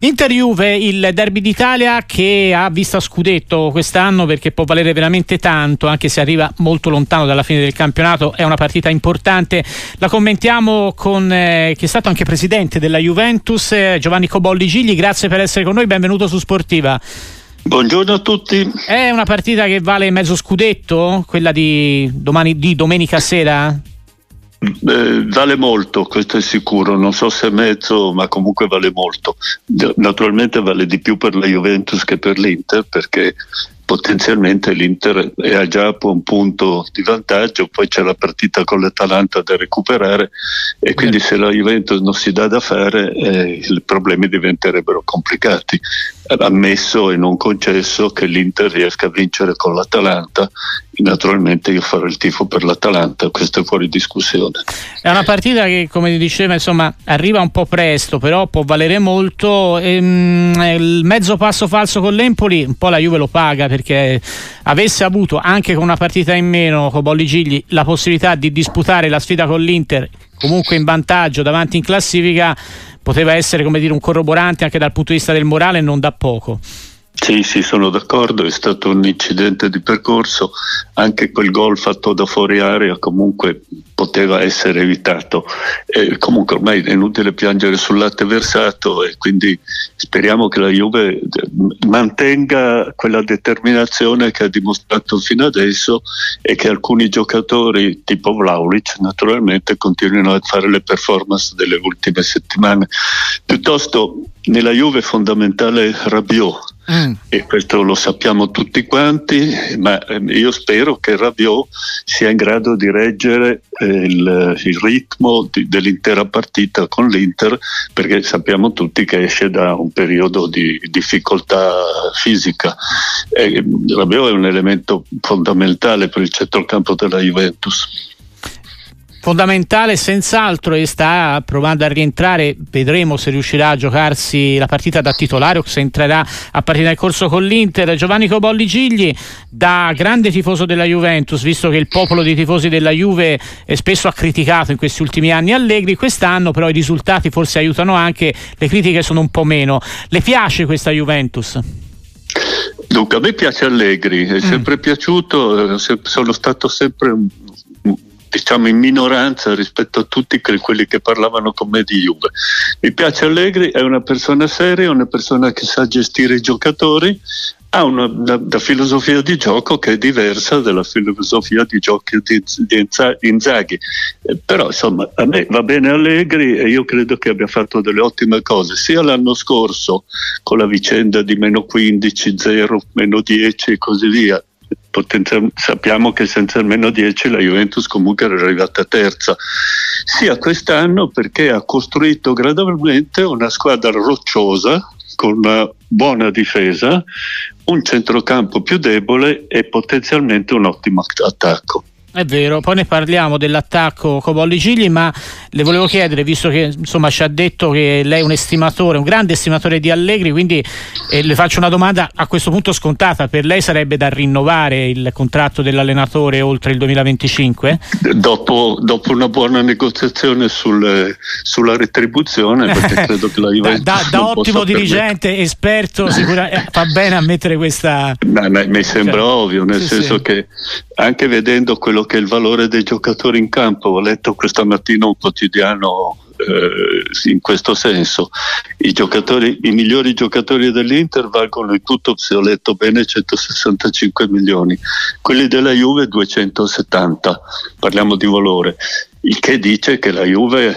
Inter Juve, il derby d'Italia che ha visto scudetto quest'anno perché può valere veramente tanto, anche se arriva molto lontano dalla fine del campionato, è una partita importante. La commentiamo con eh, chi è stato anche presidente della Juventus, eh, Giovanni Cobolli Gigli, grazie per essere con noi, benvenuto su Sportiva. Buongiorno a tutti. È una partita che vale mezzo scudetto, quella di, domani, di domenica sera? Eh, vale molto, questo è sicuro, non so se mezzo, ma comunque vale molto. Naturalmente vale di più per la Juventus che per l'Inter perché potenzialmente l'Inter è già a un punto di vantaggio, poi c'è la partita con l'Atalanta da recuperare e quindi se la Juventus non si dà da fare eh, i problemi diventerebbero complicati ammesso e non concesso che l'Inter riesca a vincere con l'Atalanta. Naturalmente io farò il tifo per l'Atalanta, questo è fuori discussione. È una partita che, come diceva, insomma, arriva un po' presto, però può valere molto. Ehm, il mezzo passo falso con l'Empoli, un po' la Juve lo paga perché avesse avuto anche con una partita in meno con Bolli Gigli la possibilità di disputare la sfida con l'Inter comunque in vantaggio davanti in classifica poteva essere come dire un corroborante anche dal punto di vista del morale non da poco. Sì, sì, sono d'accordo, è stato un incidente di percorso, anche quel gol fatto da fuori area comunque poteva essere evitato. E comunque ormai è inutile piangere sul latte versato e quindi speriamo che la Juve mantenga quella determinazione che ha dimostrato fino adesso e che alcuni giocatori tipo Vlaulic naturalmente continuino a fare le performance delle ultime settimane. Piuttosto nella Juve è fondamentale Rabiot Mm. E questo lo sappiamo tutti quanti, ma ehm, io spero che Rabiot sia in grado di reggere eh, il, il, ritmo di, dell'intera partita con l'Inter, perché sappiamo tutti che esce da un periodo di difficoltà fisica. E Rabiot è un elemento fondamentale per il centrocampo della Juventus fondamentale senz'altro e sta provando a rientrare vedremo se riuscirà a giocarsi la partita da titolare o se entrerà a partire nel corso con l'Inter Giovanni Cobolli Gigli da grande tifoso della Juventus visto che il popolo dei tifosi della Juve spesso ha criticato in questi ultimi anni Allegri quest'anno però i risultati forse aiutano anche le critiche sono un po' meno le piace questa Juventus? Dunque, a me piace Allegri, è mm. sempre mm. piaciuto, eh, sono stato sempre un diciamo in minoranza rispetto a tutti quelli che parlavano con me di Juve. Mi piace Allegri, è una persona seria, una persona che sa gestire i giocatori, ha una, una, una, filosofia di gioco che è diversa dalla filosofia di gioco di, di Inzaghi. Eh, però insomma a me va bene Allegri e io credo che abbia fatto delle ottime cose, sia l'anno scorso con la vicenda di meno 15, 0, meno 10 e così via, Potenzial- sappiamo che senza il meno 10 la Juventus comunque era arrivata terza, sia quest'anno perché ha costruito gradualmente una squadra rocciosa con una buona difesa, un centrocampo più debole e potenzialmente un ottimo attacco. È vero, poi ne parliamo dell'attacco Cobolli Gigli, ma le volevo chiedere, visto che insomma ci ha detto che lei è un estimatore, un grande estimatore di Allegri, quindi eh, le faccio una domanda a questo punto scontata, per lei sarebbe da rinnovare il contratto dell'allenatore oltre il 2025? Dopo, dopo una buona negoziazione sul, sulla retribuzione, perché credo che la Juventus... da, da, da ottimo dirigente, permettere. esperto, sicuramente eh, fa bene a mettere questa... No, no, mi sembra cioè, ovvio, nel sì, senso sì. che anche vedendo quello che è il valore dei giocatori in campo, ho letto questa mattina un quotidiano eh, in questo senso. I, I, migliori giocatori dell'Inter valgono in tutto, se ho letto bene, 165 milioni, quelli della Juve 270, parliamo di valore, il che dice che la Juve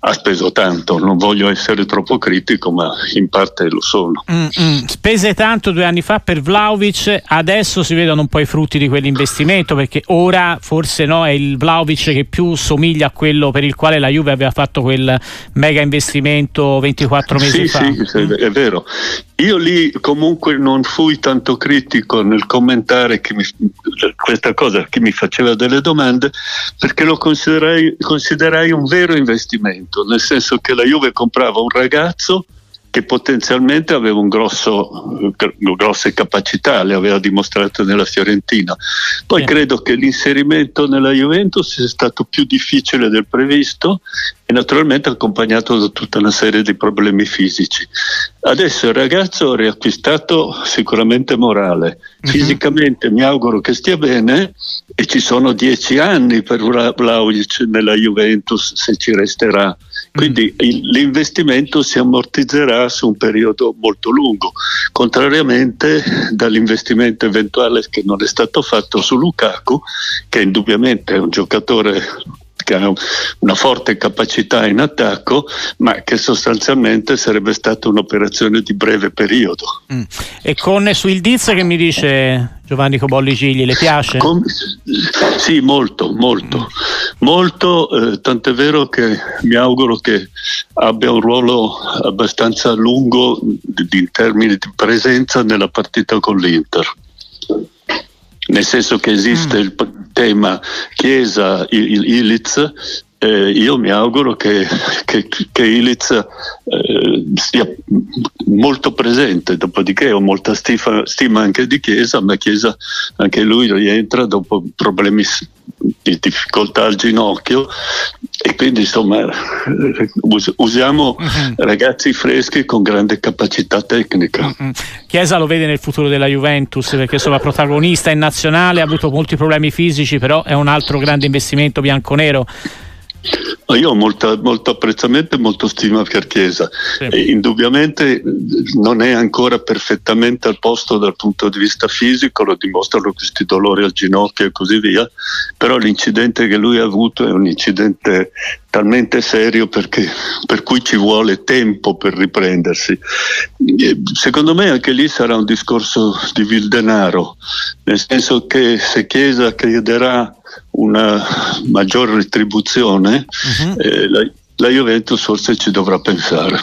ha speso tanto, non voglio essere troppo critico, ma in parte lo sono. Mm-mm. Spese tanto due anni fa per Vlaovic, adesso si vedono un po' i frutti di quell'investimento perché ora forse no, è il Vlaovic che più somiglia a quello per il quale la Juve aveva fatto quel mega investimento 24 mesi sì, fa. Sì, mm. è vero. Io lì comunque non fui tanto critico nel commentare mi, questa cosa, chi mi faceva delle domande, perché lo considerai, considerai un vero investimento, nel senso che la Juve comprava un ragazzo che potenzialmente aveva un grosso, grosse capacità, le aveva dimostrato nella Fiorentina. Poi sì. credo che l'inserimento nella Juventus sia stato più difficile del previsto e naturalmente accompagnato da tutta una serie di problemi fisici. Adesso il ragazzo ha riacquistato sicuramente morale, uh-huh. fisicamente mi auguro che stia bene e ci sono dieci anni per Vlaovic nella Juventus se ci resterà. Quindi mm. l'investimento si ammortizzerà su un periodo molto lungo, contrariamente dall'investimento eventuale che non è stato fatto su Lukaku, che indubbiamente è un giocatore che ha una forte capacità in attacco, ma che sostanzialmente sarebbe stata un'operazione di breve periodo. Mm. E con su il Diz che mi dice Giovanni Cobolli Gigli, le piace? Con, sì, molto, molto, mm. molto, eh, tant'è vero che mi auguro che abbia un ruolo abbastanza lungo in termini di presenza nella partita con l'Inter nel senso che esiste mm. il tema Chiesa-Iliz, eh, io mi auguro che, che, che Iliz eh, sia molto presente, dopodiché ho molta stifa, stima anche di Chiesa, ma Chiesa anche lui rientra dopo problemi di difficoltà al ginocchio e quindi insomma usiamo uh-huh. ragazzi freschi con grande capacità tecnica. Uh-huh. Chiesa lo vede nel futuro della Juventus perché insomma protagonista in nazionale, ha avuto molti problemi fisici, però è un altro grande investimento bianconero. Io ho molta, molto apprezzamento e molto stima per Chiesa. Sì. indubbiamente non è ancora perfettamente al posto dal punto di vista fisico, lo dimostrano questi dolori al ginocchio e così via, però l'incidente che lui ha avuto è un incidente talmente serio perché, per cui ci vuole tempo per riprendersi. Secondo me anche lì sarà un discorso di vil denaro, nel senso che se Chiesa chiederà una maggior retribuzione, uh-huh. eh, la, la Juventus forse ci dovrà pensare.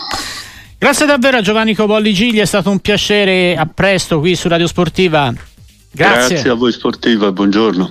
Grazie davvero a Giovanni Cobolli Gigli, è stato un piacere, a presto qui su Radio Sportiva. Grazie. Grazie a voi Sportiva, buongiorno.